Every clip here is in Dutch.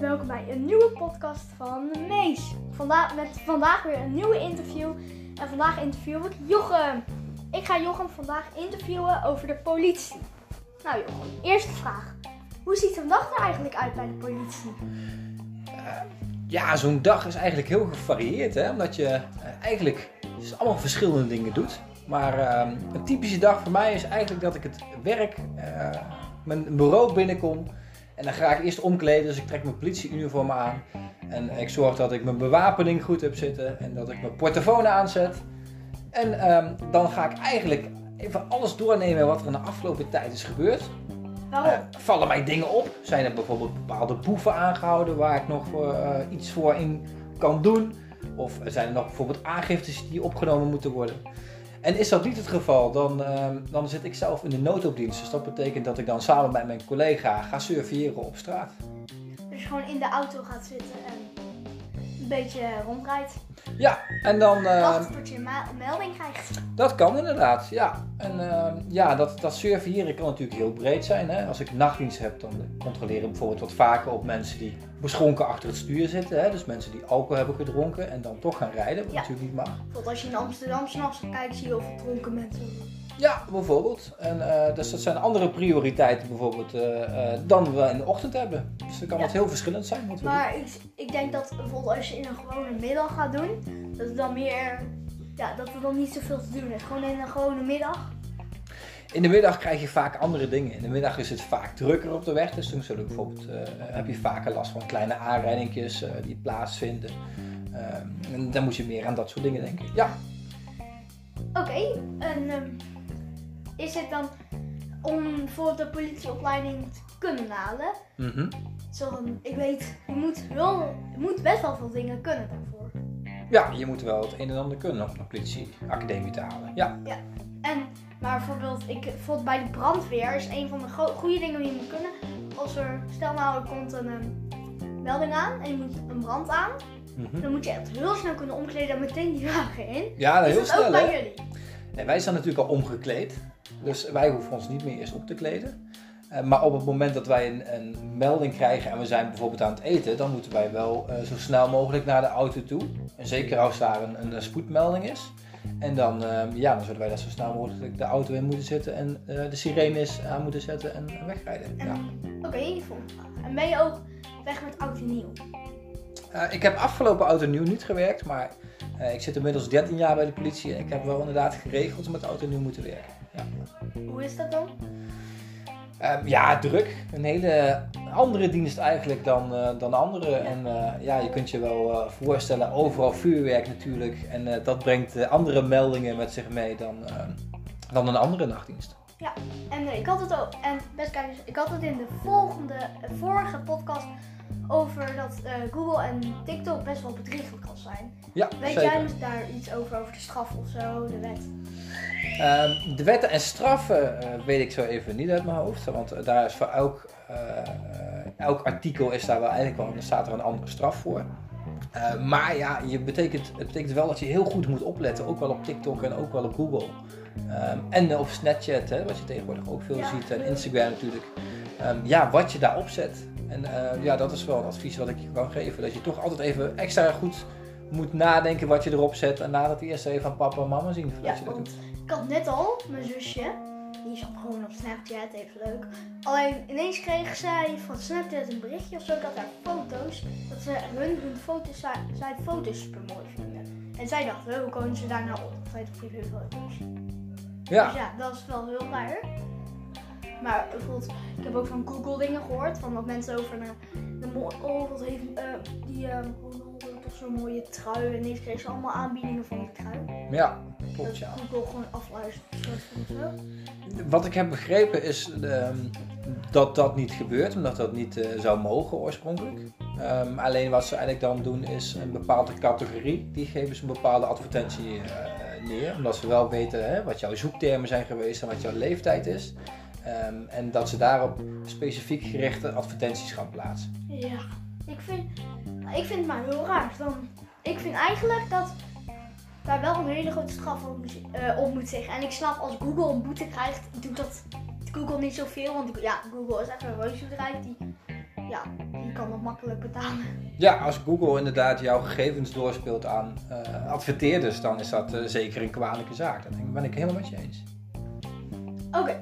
welkom bij een nieuwe podcast van Mees. Vandaag, met vandaag weer een nieuwe interview. En vandaag interview ik Jochem. Ik ga Jochem vandaag interviewen over de politie. Nou Jochem, eerste vraag. Hoe ziet een dag er eigenlijk uit bij de politie? Ja, zo'n dag is eigenlijk heel gevarieerd, hè? omdat je eh, eigenlijk dus allemaal verschillende dingen doet. Maar eh, een typische dag voor mij is eigenlijk dat ik het werk, eh, mijn bureau binnenkom en dan ga ik eerst omkleden. Dus ik trek mijn politieuniform aan en ik zorg dat ik mijn bewapening goed heb zitten en dat ik mijn portofoon aanzet. En ehm, dan ga ik eigenlijk even alles doornemen wat er in de afgelopen tijd is gebeurd. Waarom? Eh, vallen mij dingen op? Zijn er bijvoorbeeld bepaalde boeven aangehouden waar ik nog eh, iets voor in kan doen? Of zijn er nog bijvoorbeeld aangiftes die opgenomen moeten worden? En is dat niet het geval, dan, ehm, dan zit ik zelf in de noodopdienst. Dus dat betekent dat ik dan samen met mijn collega ga surveilleren op straat. Dus gewoon in de auto gaat zitten en een beetje rondrijdt. Ja, en dan... Wacht tot je een ma- melding krijgt. Dat kan inderdaad, ja. En ehm, ja, dat, dat surveilleren kan natuurlijk heel breed zijn. Hè? Als ik nachtdienst heb, dan controleren we bijvoorbeeld wat vaker op mensen die beschonken achter het stuur zitten. Hè? Dus mensen die alcohol hebben gedronken en dan toch gaan rijden, wat Ja. natuurlijk niet mag. Bijvoorbeeld als je in Amsterdam s'nachts kijkt, zie je heel veel dronken mensen. Ja, bijvoorbeeld. En, eh, dus dat zijn andere prioriteiten bijvoorbeeld eh, eh, dan we in de ochtend hebben. Dus dan kan Ja. het heel verschillend zijn. Wat. Maar ik, ik denk dat bijvoorbeeld als je in een gewone middag gaat doen, dat het dan meer, ja, dat er dan niet zoveel te doen is. Gewoon in een gewone middag. In de middag krijg je vaak andere dingen. In de middag is het vaak drukker op de weg. Dus dan zullen bijvoorbeeld, heb je vaker last van kleine aanrijdingjes die plaatsvinden. Ehm, en dan moet je meer aan dat soort dingen denken. Ja, Oké, en ehm, is het dan om voor de politieopleiding te kunnen halen? Mhm. Zo ik weet, je moet, wel, je moet best wel veel dingen kunnen daarvoor. ja je moet wel het een en ander kunnen om de politieacademie te halen. Ja, En, maar bijvoorbeeld, ik, bijvoorbeeld bij de brandweer is een van de go- goede dingen die je moet kunnen. Als er, stel nou, er komt een ehm, melding aan en je moet een brand aan. Mhm. Dan moet je echt heel snel kunnen omkleden en meteen die wagen in. ja Is heel dat ook snel bij jullie? En wij zijn natuurlijk al omgekleed. Dus wij hoeven ons niet meer eerst op te kleden. Eh, maar op het moment dat wij een, een melding krijgen en we zijn bijvoorbeeld aan het eten, dan moeten wij wel eh, zo snel mogelijk naar de auto toe. En zeker als daar een, een, spoedmelding is. En dan, eh, ja, dan zullen wij daar zo snel mogelijk de auto in moeten zetten en eh, de sirenes aan moeten zetten en wegrijden. Ja. Oké, volgende vraag. En ben je ook weg met oud en nieuw? Eh, ik heb afgelopen auto nieuw niet gewerkt, maar eh, ik zit inmiddels 13 jaar bij de politie en ik heb wel inderdaad geregeld om met auto nieuw moeten werken. Ja. Hoe is dat dan? Ehm, ja, druk. Een hele andere dienst eigenlijk dan, eh, dan andere. En ja, je kunt je wel voorstellen, overal vuurwerk natuurlijk. En dat brengt andere meldingen met zich mee dan, dan een andere nachtdienst. En eh, ik had het ook, en best kijkers, ik had het in de volgende, vorige podcast over dat eh, Google en TikTok best wel bedriegelijk kan zijn. Ja, Weet zeker. jij daar iets over, over de straf of zo, de wet? Ehm, de wetten en straffen eh, weet ik zo even niet uit mijn hoofd. Want eh, daar is voor elk, elk artikel is daar wel eigenlijk wel, er staat er een andere straf voor. Maar ja, je betekent, het betekent wel dat je heel goed moet opletten. Ook wel op TikTok en ook wel op Google. Ehm, en op Snapchat, hè, wat je tegenwoordig ook veel Ja. ziet. En Instagram natuurlijk. Ehm, ja, wat je daar opzet. En eh, ja, dat is wel een advies wat ik je kan geven. Dat je toch altijd even extra goed moet nadenken wat je erop zet. En laat het eerst even aan papa en mama zien Ja, je dat want doet. ik had net al, mijn zusje, die zat gewoon op Snapchat, even leuk. Alleen ineens kreeg zij van Snapchat een berichtje of zo, dat haar foto's, dat ze hun, hun foto's, zij, zij foto's super mooi vinden. En zij dacht, "Huh, hoe komen ze daar nou op? Zijn toch privé foto's? Ja. Dus ja, dat is wel heel raar. Maar bijvoorbeeld, ik heb ook van Google dingen gehoord. Van wat mensen over een, mooi. Oh, wat heeft eh, die eh, Ronaldo toch zo'n mooie trui. En ineens kreeg ze allemaal aanbiedingen van die trui. Ja, klopt ja. Google gewoon zo. Wat ik heb begrepen is ehm, dat dat niet gebeurt, omdat dat niet eh, zou mogen oorspronkelijk. Ehm, alleen wat ze eigenlijk dan doen is een bepaalde categorie, die geven ze een bepaalde advertentie eh, neer. Omdat ze wel weten hè, wat jouw zoektermen zijn geweest en wat jouw leeftijd is. Ehm, en dat ze daarop specifiek gerichte advertenties gaan plaatsen. Ja, ik vind, ik vind het maar heel raar. Dan, ik vind eigenlijk dat daar wel een hele grote straf op, moet- eh, op moet zeggen. En ik snap als Google een boete krijgt, doet dat Google niet zoveel. Want ja, Google is echt een reusbedrijf die ja, je kan dat makkelijk betalen. Ja, als Google inderdaad jouw gegevens doorspeelt aan uh, adverteerders, dan is dat uh, zeker een kwalijke zaak. Dat ben ik helemaal met je eens. Oké, okay.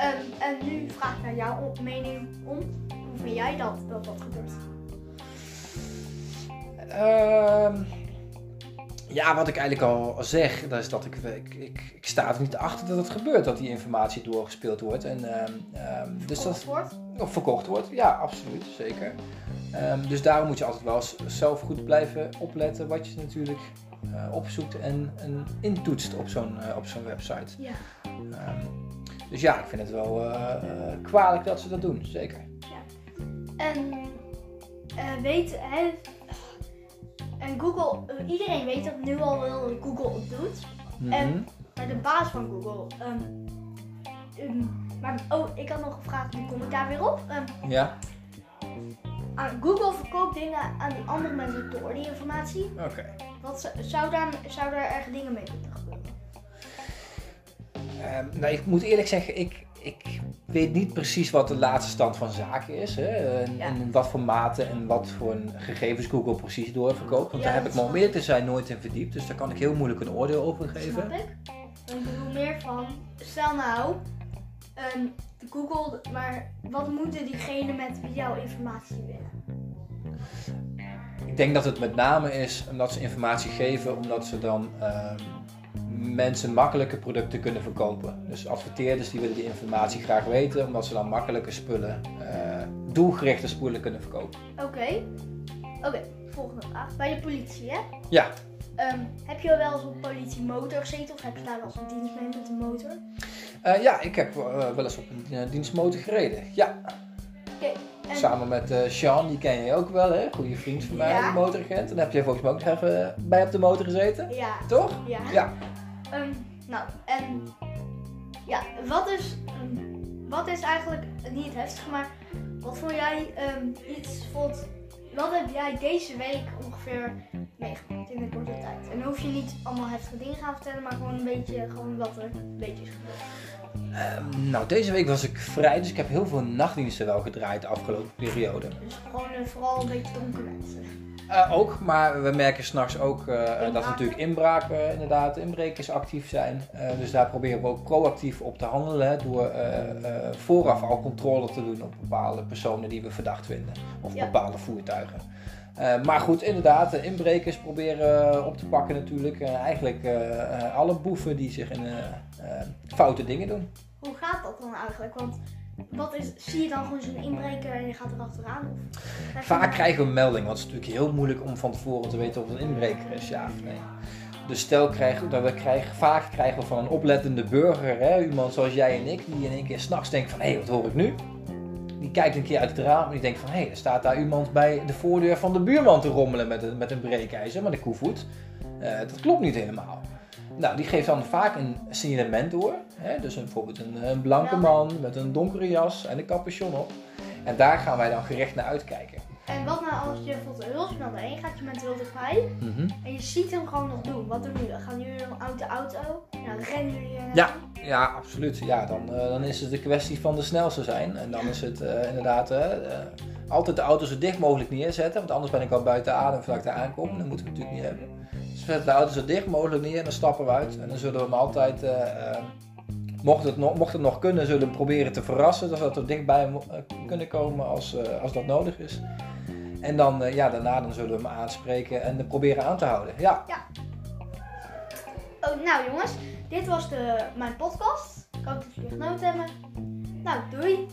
Um, en nu vraag ik naar jouw mening om. Hoe vind jij dat dat, dat gebeurt? Uh, ja, wat ik eigenlijk al zeg, dat is dat ik, ik, ik, ik sta er niet achter dat het gebeurt, dat die informatie doorgespeeld wordt. En, um, dus verkocht dat, wordt? Of verkocht wordt, ja, absoluut, zeker. Dus daarom moet je altijd wel zelf goed blijven opletten wat je natuurlijk uh, opzoekt en, en intoetst op zo'n uh, op zo'n website. Ja. Dus ja, ik vind het wel uh, kwalijk dat ze dat doen, zeker. Ja. En weet, hè, en Google, iedereen weet dat nu al wel dat Google het doet. Mm -hmm. En maar de baas van Google. Um, um, maar oh, ik had nog gevraagd, nu kom ik daar weer op. Um, ja. Google verkoopt dingen aan die andere mensen door die informatie. Oké. Okay. Wat zou, daar, zou daar erg dingen mee moeten gebeuren? Nou, ik moet eerlijk zeggen, ik, ik weet niet precies wat de laatste stand van zaken is. Hè? En, en, in wat voor mate en wat voor gegevens Google precies doorverkoopt. Want daar heb ik me om meer te zijn nooit in verdiept. Dus daar kan ik heel moeilijk een oordeel over geven. Snap ik. Ik bedoel meer van, stel nou, um, Google, maar wat moeten diegenen met jouw informatie willen? Ik denk dat het met name is omdat ze informatie geven, omdat ze dan um, mensen makkelijke producten kunnen verkopen. Dus adverteerders die willen die informatie graag weten, omdat ze dan makkelijke spullen, uh, doelgerichte spullen kunnen verkopen. Oké. Oké, volgende vraag. Bij de politie, hè? Ja. Um, heb je wel eens op politiemotor gezeten of heb je daar wel eens een dienst mee met een motor? Uh, ja, ik heb uh, wel eens op een uh, dienstmotor gereden. Ja. Okay, en... Samen met Sean, die ken je ook wel, hè? Goede vriend van mij, ja. motoragent. Dan heb jij volgens mij ook nog even bij op de motor gezeten. Ja. Toch? Ja. ja. Um, nou, en ja, wat is, wat is eigenlijk niet het heftige, maar wat vond jij um, iets, vond, wat heb jij deze week ongeveer meegemaakt in de korte tijd? En hoef je niet allemaal heftige dingen gaan vertellen, maar gewoon een beetje gewoon wat er een beetje is gebeurd. Um, nou, deze week was ik vrij, dus ik heb heel veel nachtdiensten wel gedraaid de afgelopen periode. Dus gewoon uh, vooral een beetje donker mensen. Uh, ook, maar we merken s'nachts ook uh, dat natuurlijk inbraken, inderdaad, inbrekers actief zijn. Dus daar proberen we ook proactief op te handelen door vooraf al controle te doen op bepaalde personen die we verdacht vinden of ja. bepaalde voertuigen. Maar goed, inderdaad, de inbrekers proberen op te pakken natuurlijk. eigenlijk alle boeven die zich in foute dingen doen. Hoe gaat dat dan eigenlijk? Want wat is, zie je dan gewoon zo'n inbreker en je gaat er achteraan? Of Vaak krijgen we een melding, want het is natuurlijk heel moeilijk om van tevoren te weten of het een inbreker is, ja of nee. Dus stel krijgen, dat we krijgen, vaak krijgen we van een oplettende burger, hè, iemand zoals jij en ik, die in één keer s'nachts denkt van hé, hey, wat hoor ik nu? Die kijkt een keer uit het raam en die denkt van hé, hey, er staat daar iemand bij de voordeur van de buurman te rommelen met een, met een breekijzer, met een koevoet. Uh, dat klopt niet helemaal. Nou, die geeft dan vaak een signalement door. Hè? Dus een, bijvoorbeeld een, een, blanke man met een donkere jas en een capuchon op. En daar gaan wij dan gerecht naar uitkijken. En wat nou als je bijvoorbeeld heel snel erheen gaat, je bent heel dichtbij mm -hmm. en je ziet hem gewoon nog doen. Wat doen jullie? Gaan jullie dan uit de auto? Ja, dan rennen jullie Ja, ja, absoluut. Ja, dan, uh, dan is het de kwestie van de snelste zijn. En dan is het uh, inderdaad uh, altijd de auto zo dicht mogelijk neerzetten. Want anders ben ik al buiten adem voordat ik daar aankom. Dat moeten we natuurlijk niet hebben zetten de auto zo dicht mogelijk neer en dan stappen we uit. En dan zullen we hem altijd, mocht, het nog, mocht het nog kunnen, zullen we proberen te verrassen. Zodat we dichtbij kunnen komen als, als dat nodig is. En dan, ja, daarna dan zullen we hem aanspreken en proberen aan te houden. Ja. ja. Oh, nou jongens, dit was de, mijn podcast. Ik hoop dat jullie genoten hebben. Nou, doei!